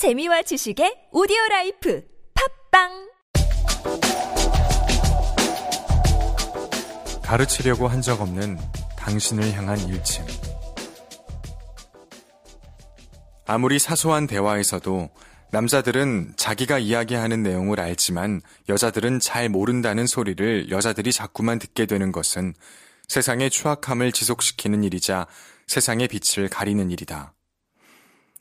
재미와 지식의 오디오 라이프 팟빵 가르치려고 한 적 없는 당신을 향한 일침. 아무리 사소한 대화에서도 남자들은 자기가 이야기하는 내용을 알지만 여자들은 잘 모른다는 소리를 여자들이 자꾸만 듣게 되는 것은 세상의 추악함을 지속시키는 일이자 세상의 빛을 가리는 일이다.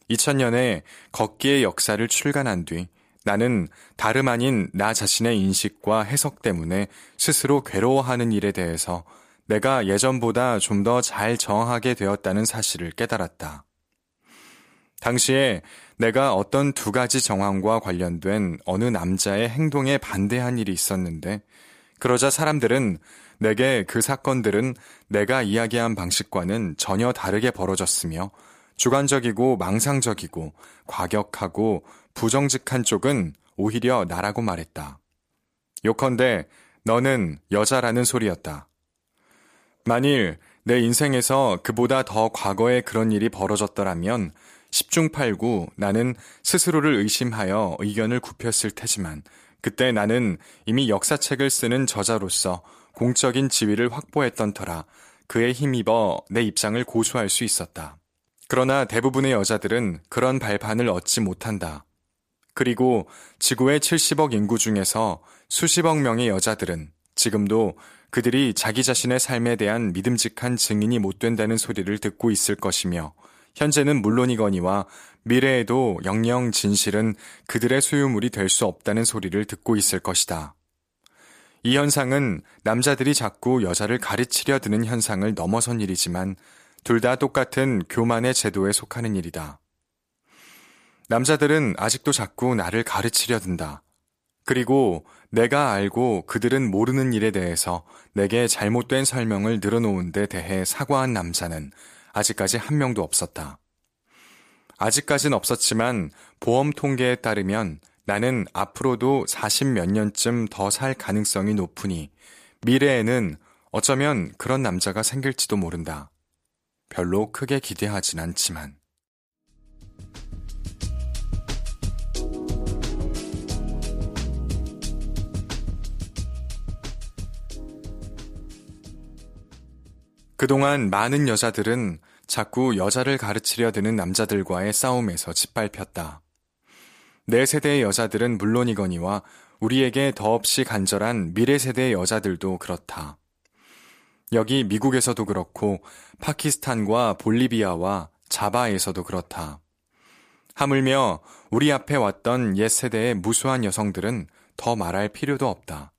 2000년에 걷기의 역사를 출간한 뒤 나는 다름 아닌 나 자신의 인식과 해석 때문에 스스로 괴로워하는 일에 대해서 내가 예전보다 좀 더 잘 정하게 되었다는 사실을 깨달았다. 당시에 내가 어떤 두 가지 정황과 관련된 어느 남자의 행동에 반대한 일이 있었는데, 그러자 사람들은 내게 그 사건들은 내가 이야기한 방식과는 전혀 다르게 벌어졌으며, 주관적이고 망상적이고 과격하고 부정직한 쪽은 오히려 나라고 말했다. 요컨대 너는 여자라는 소리였다. 만일 내 인생에서 그보다 더 과거에 그런 일이 벌어졌더라면 10중 8구 나는 스스로를 의심하여 의견을 굽혔을 테지만 그때 나는 이미 역사책을 쓰는 저자로서 공적인 지위를 확보했던 터라 그에 힘입어 내 입장을 고수할 수 있었다. 그러나 대부분의 여자들은 그런 발판을 얻지 못한다. 그리고 지구의 70억 인구 중에서 수십억 명의 여자들은 지금도 그들이 자기 자신의 삶에 대한 믿음직한 증인이 못 된다는 소리를 듣고 있을 것이며 현재는 물론이거니와 미래에도 영영 진실은 그들의 소유물이 될 수 없다는 소리를 듣고 있을 것이다. 이 현상은 남자들이 자꾸 여자를 가르치려 드는 현상을 넘어선 일이지만 둘 다 똑같은 교만의 제도에 속하는 일이다. 남자들은 아직도 자꾸 나를 가르치려 든다. 그리고 내가 알고 그들은 모르는 일에 대해서 내게 잘못된 설명을 늘어놓은 데 대해 사과한 남자는 아직까지 한 명도 없었다. 아직까진 없었지만 보험 통계에 따르면 나는 앞으로도 40몇 년쯤 더 살 가능성이 높으니 미래에는 어쩌면 그런 남자가 생길지도 모른다. 별로 크게 기대하진 않지만. 그동안 많은 여자들은 자꾸 여자를 가르치려 드는 남자들과의 싸움에서 짓밟혔다. 내 세대의 여자들은 물론이거니와 우리에게 더없이 간절한 미래 세대의 여자들도 그렇다. 여기 미국에서도 그렇고 파키스탄과 볼리비아와 자바에서도 그렇다. 하물며 우리 앞에 왔던 옛 세대의 무수한 여성들은 더 말할 필요도 없다.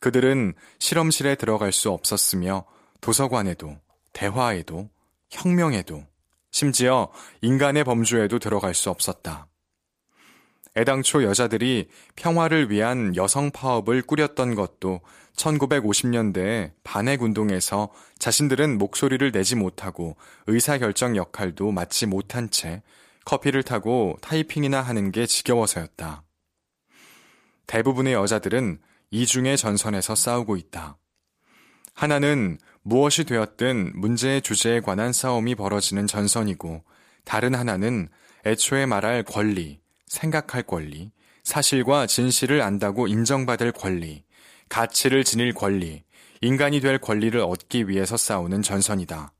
그들은 실험실에 들어갈 수 없었으며 도서관에도, 대화에도, 혁명에도, 심지어 인간의 범주에도 들어갈 수 없었다. 애당초 여자들이 평화를 위한 여성 파업을 꾸렸던 것도 1950년대에 반핵 운동에서 자신들은 목소리를 내지 못하고 의사결정 역할도 맡지 못한 채 커피를 타고 타이핑이나 하는 게 지겨워서였다. 대부분의 여자들은 이중의 전선에서 싸우고 있다. 하나는 무엇이 되었든 문제의 주제에 관한 싸움이 벌어지는 전선이고, 다른 하나는 애초에 말할 권리, 생각할 권리, 사실과 진실을 안다고 인정받을 권리, 가치를 지닐 권리, 인간이 될 권리를 얻기 위해서 싸우는 전선이다.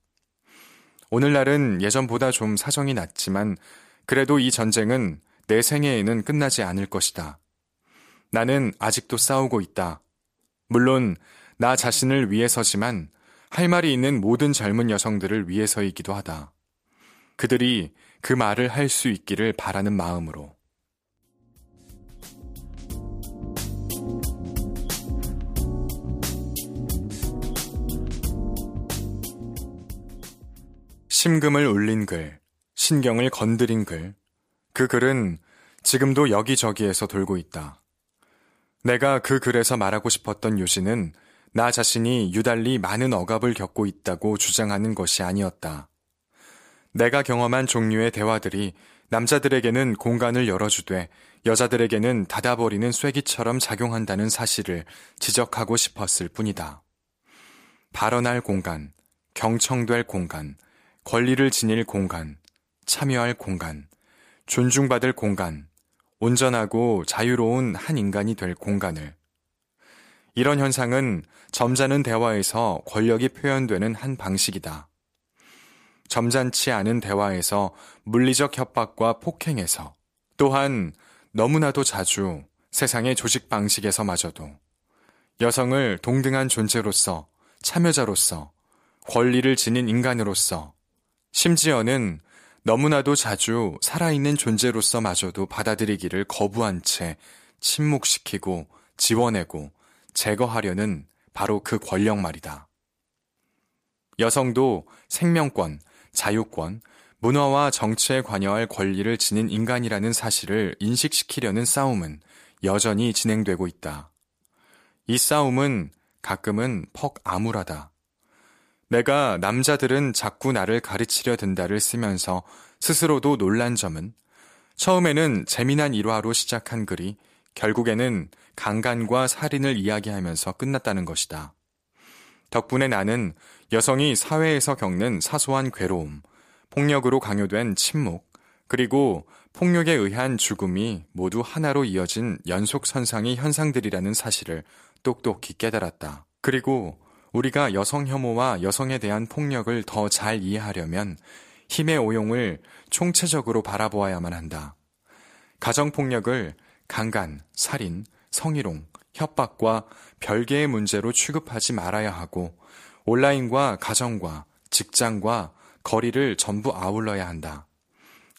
오늘날은 예전보다 좀 사정이 낮지만 그래도 이 전쟁은 내 생애에는 끝나지 않을 것이다. 나는 아직도 싸우고 있다. 물론 나 자신을 위해서지만 할 말이 있는 모든 젊은 여성들을 위해서이기도 하다. 그들이 그 말을 할 수 있기를 바라는 마음으로. 심금을 울린 글, 신경을 건드린 글. 그 글은 지금도 여기저기에서 돌고 있다. 내가 그 글에서 말하고 싶었던 요지는 나 자신이 유달리 많은 억압을 겪고 있다고 주장하는 것이 아니었다. 내가 경험한 종류의 대화들이 남자들에게는 공간을 열어주되 여자들에게는 닫아버리는 쐐기처럼 작용한다는 사실을 지적하고 싶었을 뿐이다. 발언할 공간, 경청될 공간, 권리를 지닐 공간, 참여할 공간, 존중받을 공간, 온전하고 자유로운 한 인간이 될 공간을. 이런 현상은 점잖은 대화에서 권력이 표현되는 한 방식이다. 점잖지 않은 대화에서 물리적 협박과 폭행에서 또한 너무나도 자주 세상의 조직 방식에서마저도 여성을 동등한 존재로서 참여자로서 권리를 지닌 인간으로서 심지어는 너무나도 자주 살아있는 존재로서 마저도 받아들이기를 거부한 채 침묵시키고 지워내고 제거하려는 바로 그 권력 말이다. 여성도 생명권, 자유권, 문화와 정치에 관여할 권리를 지닌 인간이라는 사실을 인식시키려는 싸움은 여전히 진행되고 있다. 이 싸움은 가끔은 퍽 암울하다. 내가 남자들은 자꾸 나를 가르치려 든다를 쓰면서 스스로도 놀란 점은 처음에는 재미난 일화로 시작한 글이 결국에는 강간과 살인을 이야기하면서 끝났다는 것이다. 덕분에 나는 여성이 사회에서 겪는 사소한 괴로움, 폭력으로 강요된 침묵, 그리고 폭력에 의한 죽음이 모두 하나로 이어진 연속선상의 현상들이라는 사실을 똑똑히 깨달았다. 그리고 우리가 여성 혐오와 여성에 대한 폭력을 더 잘 이해하려면 힘의 오용을 총체적으로 바라보아야만 한다. 가정폭력을 강간, 살인, 성희롱, 협박과 별개의 문제로 취급하지 말아야 하고 온라인과 가정과 직장과 거리를 전부 아울러야 한다.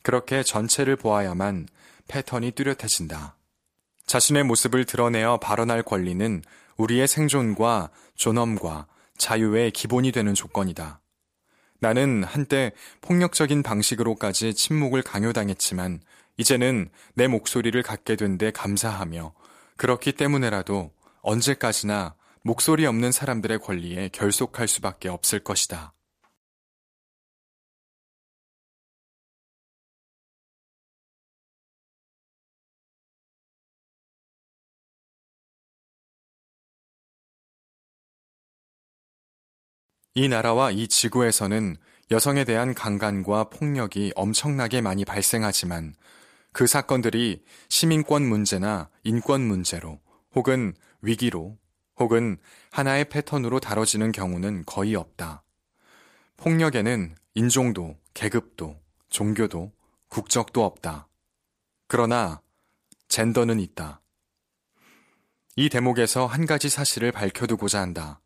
그렇게 전체를 보아야만 패턴이 뚜렷해진다. 자신의 모습을 드러내어 발언할 권리는 우리의 생존과 존엄과 자유의 기본이 되는 조건이다. 나는 한때 폭력적인 방식으로까지 침묵을 강요당했지만 이제는 내 목소리를 갖게 된 데 감사하며 그렇기 때문에라도 언제까지나 목소리 없는 사람들의 권리에 결속할 수밖에 없을 것이다. 이 나라와 이 지구에서는 여성에 대한 강간과 폭력이 엄청나게 많이 발생하지만 그 사건들이 시민권 문제나 인권 문제로 혹은 위기로 혹은 하나의 패턴으로 다뤄지는 경우는 거의 없다. 폭력에는 인종도, 계급도, 종교도, 국적도 없다. 그러나 젠더는 있다. 이 대목에서 한 가지 사실을 밝혀두고자 한다.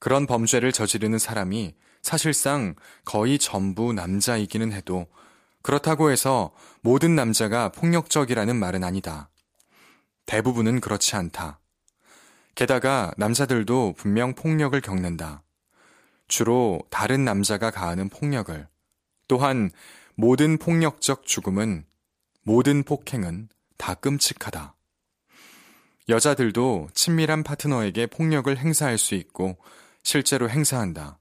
그런 범죄를 저지르는 사람이 사실상 거의 전부 남자이기는 해도 그렇다고 해서 모든 남자가 폭력적이라는 말은 아니다. 대부분은 그렇지 않다. 게다가 남자들도 분명 폭력을 겪는다. 주로 다른 남자가 가하는 폭력을. 또한 모든 폭력적 죽음은, 모든 폭행은 다 끔찍하다. 여자들도 친밀한 파트너에게 폭력을 행사할 수 있고 실제로 행사한다.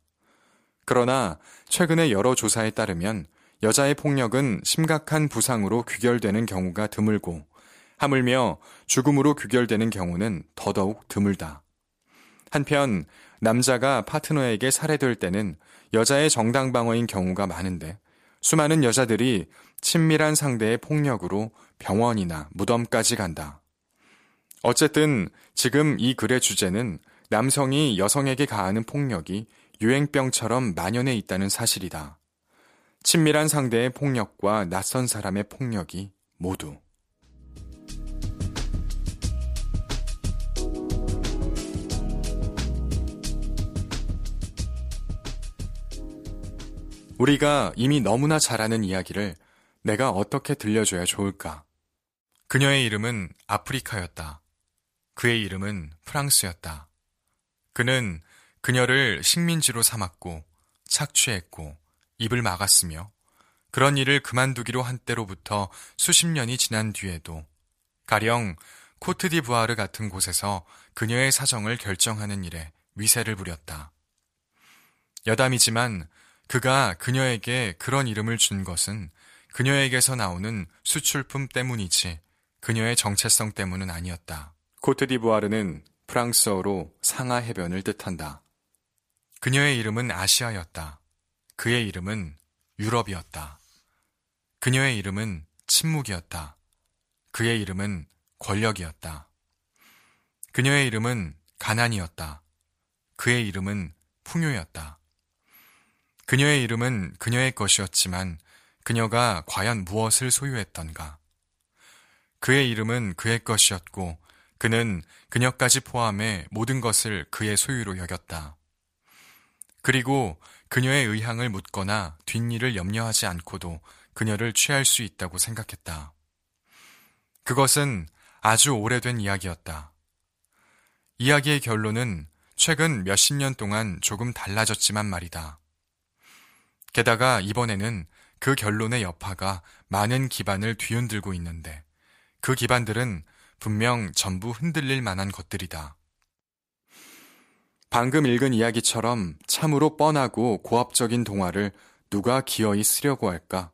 그러나 최근의 여러 조사에 따르면 여자의 폭력은 심각한 부상으로 귀결되는 경우가 드물고 하물며 죽음으로 귀결되는 경우는 더더욱 드물다. 한편 남자가 파트너에게 살해될 때는 여자의 정당 방어인 경우가 많은데 수많은 여자들이 친밀한 상대의 폭력으로 병원이나 무덤까지 간다. 어쨌든 지금 이 글의 주제는 남성이 여성에게 가하는 폭력이 유행병처럼 만연해 있다는 사실이다. 친밀한 상대의 폭력과 낯선 사람의 폭력이 모두. 우리가 이미 너무나 잘 아는 이야기를 내가 어떻게 들려줘야 좋을까? 그녀의 이름은 아프리카였다. 그의 이름은 프랑스였다. 그는 그녀를 식민지로 삼았고 착취했고 입을 막았으며 그런 일을 그만두기로 한 때로부터 수십 년이 지난 뒤에도 가령 코트디부아르 같은 곳에서 그녀의 사정을 결정하는 일에 위세를 부렸다. 여담이지만 그가 그녀에게 그런 이름을 준 것은 그녀에게서 나오는 수출품 때문이지 그녀의 정체성 때문은 아니었다. 코트디부아르는 프랑스어로 상하 해변을 뜻한다. 그녀의 이름은 아시아였다. 그의 이름은 유럽이었다. 그녀의 이름은 침묵이었다. 그의 이름은 권력이었다. 그녀의 이름은 가난이었다. 그의 이름은 풍요였다. 그녀의 이름은 그녀의 것이었지만 그녀가 과연 무엇을 소유했던가? 그의 이름은 그의 것이었고 그는 그녀까지 포함해 모든 것을 그의 소유로 여겼다. 그리고 그녀의 의향을 묻거나 뒷일을 염려하지 않고도 그녀를 취할 수 있다고 생각했다. 그것은 아주 오래된 이야기였다. 이야기의 결론은 최근 몇십 년 동안 조금 달라졌지만 말이다. 게다가 이번에는 그 결론의 여파가 많은 기반을 뒤흔들고 있는데 그 기반들은 분명 전부 흔들릴 만한 것들이다. 방금 읽은 이야기처럼 참으로 뻔하고 고압적인 동화를 누가 기어이 쓰려고 할까?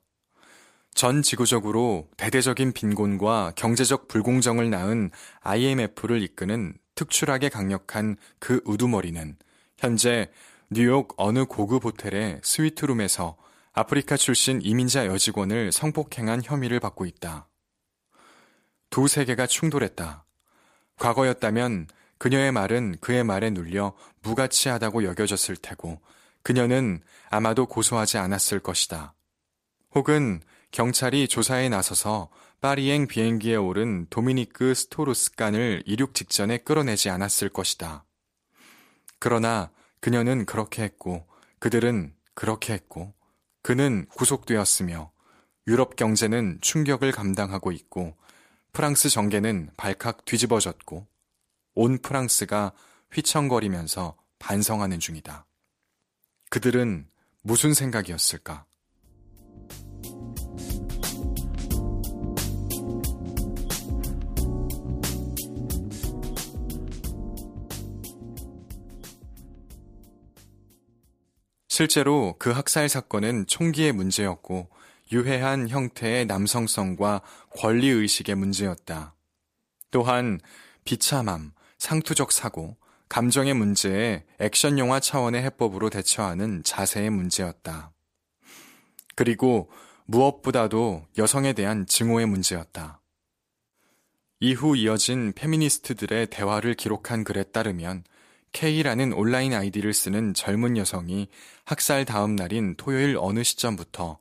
전 지구적으로 대대적인 빈곤과 경제적 불공정을 낳은 IMF를 이끄는 특출하게 강력한 그 우두머리는 현재 뉴욕 어느 고급 호텔의 스위트룸에서 아프리카 출신 이민자 여직원을 성폭행한 혐의를 받고 있다. 두 세계가 충돌했다. 과거였다면 그녀의 말은 그의 말에 눌려 무가치하다고 여겨졌을 테고 그녀는 아마도 고소하지 않았을 것이다. 혹은 경찰이 조사에 나서서 파리행 비행기에 오른 도미니크 스토르스칸을 이륙 직전에 끌어내지 않았을 것이다. 그러나 그녀는 그렇게 했고 그들은 그렇게 했고 그는 구속되었으며 유럽 경제는 충격을 감당하고 있고 프랑스 정계는 발칵 뒤집어졌고 온 프랑스가 휘청거리면서 반성하는 중이다. 그들은 무슨 생각이었을까? 실제로 그 학살 사건은 총기의 문제였고 유해한 형태의 남성성과 권리의식의 문제였다. 또한 비참함, 상투적 사고, 감정의 문제에 액션 영화 차원의 해법으로 대처하는 자세의 문제였다. 그리고 무엇보다도 여성에 대한 증오의 문제였다. 이후 이어진 페미니스트들의 대화를 기록한 글에 따르면 K라는 온라인 아이디를 쓰는 젊은 여성이 학살 다음 날인 토요일 어느 시점부터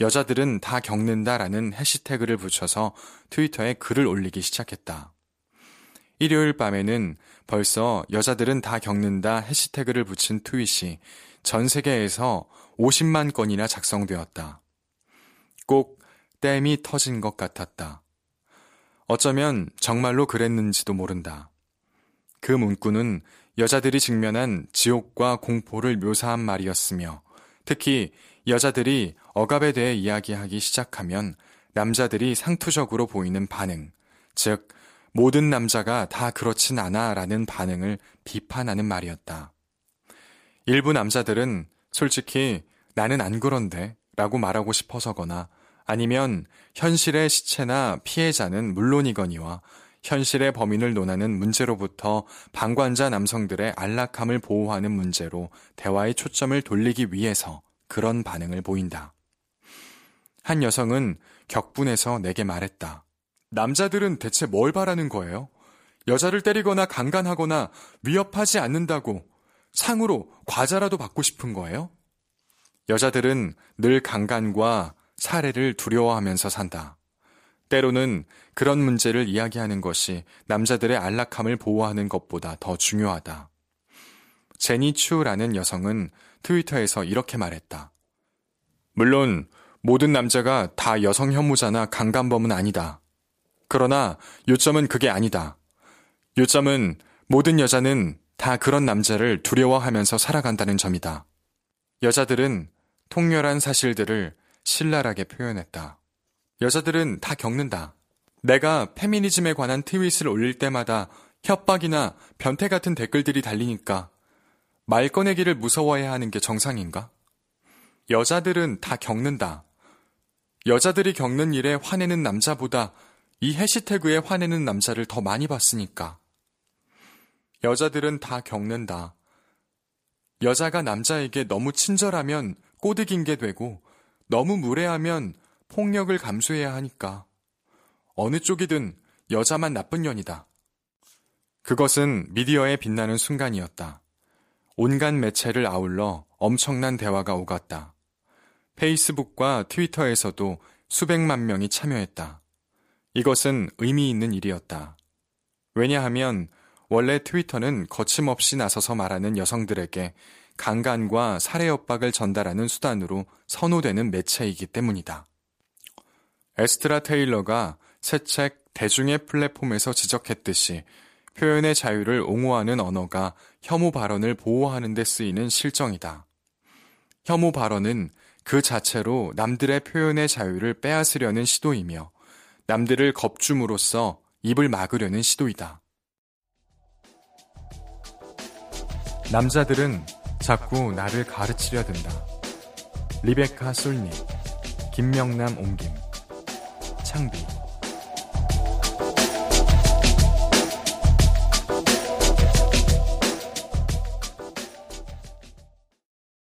여자들은 다 겪는다라는 해시태그를 붙여서 트위터에 글을 올리기 시작했다. 일요일 밤에는 벌써 여자들은 다 겪는다 해시태그를 붙인 트윗이 전 세계에서 50만 건이나 작성되었다. 꼭 댐이 터진 것 같았다. 어쩌면 정말로 그랬는지도 모른다. 그 문구는 여자들이 직면한 지옥과 공포를 묘사한 말이었으며 특히 여자들이 억압에 대해 이야기하기 시작하면 남자들이 상투적으로 보이는 반응, 즉, 모든 남자가 다 그렇진 않아 라는 반응을 비판하는 말이었다. 일부 남자들은 솔직히 나는 안 그런데 라고 말하고 싶어서거나 아니면 현실의 시체나 피해자는 물론이거니와 현실의 범인을 논하는 문제로부터 방관자 남성들의 안락함을 보호하는 문제로 대화의 초점을 돌리기 위해서 그런 반응을 보인다. 한 여성은 격분해서 내게 말했다. 남자들은 대체 뭘 바라는 거예요? 여자를 때리거나 강간하거나 위협하지 않는다고 상으로 과자라도 받고 싶은 거예요? 여자들은 늘 강간과 살해를 두려워하면서 산다. 때로는 그런 문제를 이야기하는 것이 남자들의 안락함을 보호하는 것보다 더 중요하다. 제니 추라는 여성은 트위터에서 이렇게 말했다. 물론 모든 남자가 다 여성 혐오자나 강간범은 아니다. 그러나 요점은 그게 아니다. 요점은 모든 여자는 다 그런 남자를 두려워하면서 살아간다는 점이다. 여자들은 통렬한 사실들을 신랄하게 표현했다. 여자들은 다 겪는다. 내가 페미니즘에 관한 트윗을 올릴 때마다 협박이나 변태 같은 댓글들이 달리니까 말 꺼내기를 무서워해야 하는 게 정상인가? 여자들은 다 겪는다. 여자들이 겪는 일에 화내는 남자보다 이 해시태그에 화내는 남자를 더 많이 봤으니까. 여자들은 다 겪는다. 여자가 남자에게 너무 친절하면 꼬드긴 게 되고 너무 무례하면 폭력을 감수해야 하니까. 어느 쪽이든 여자만 나쁜 년이다. 그것은 미디어에 빛나는 순간이었다. 온갖 매체를 아울러 엄청난 대화가 오갔다. 페이스북과 트위터에서도 수백만 명이 참여했다. 이것은 의미 있는 일이었다. 왜냐하면 원래 트위터는 거침없이 나서서 말하는 여성들에게 강간과 살해 협박을 전달하는 수단으로 선호되는 매체이기 때문이다. 에스트라 테일러가 새 책 대중의 플랫폼에서 지적했듯이 표현의 자유를 옹호하는 언어가 혐오 발언을 보호하는 데 쓰이는 실정이다. 혐오 발언은 그 자체로 남들의 표현의 자유를 빼앗으려는 시도이며 남들을 겁줌으로써 입을 막으려는 시도이다. 남자들은 자꾸 나를 가르치려 든다. 리베카 솔님, 김명남 옹김, 창비.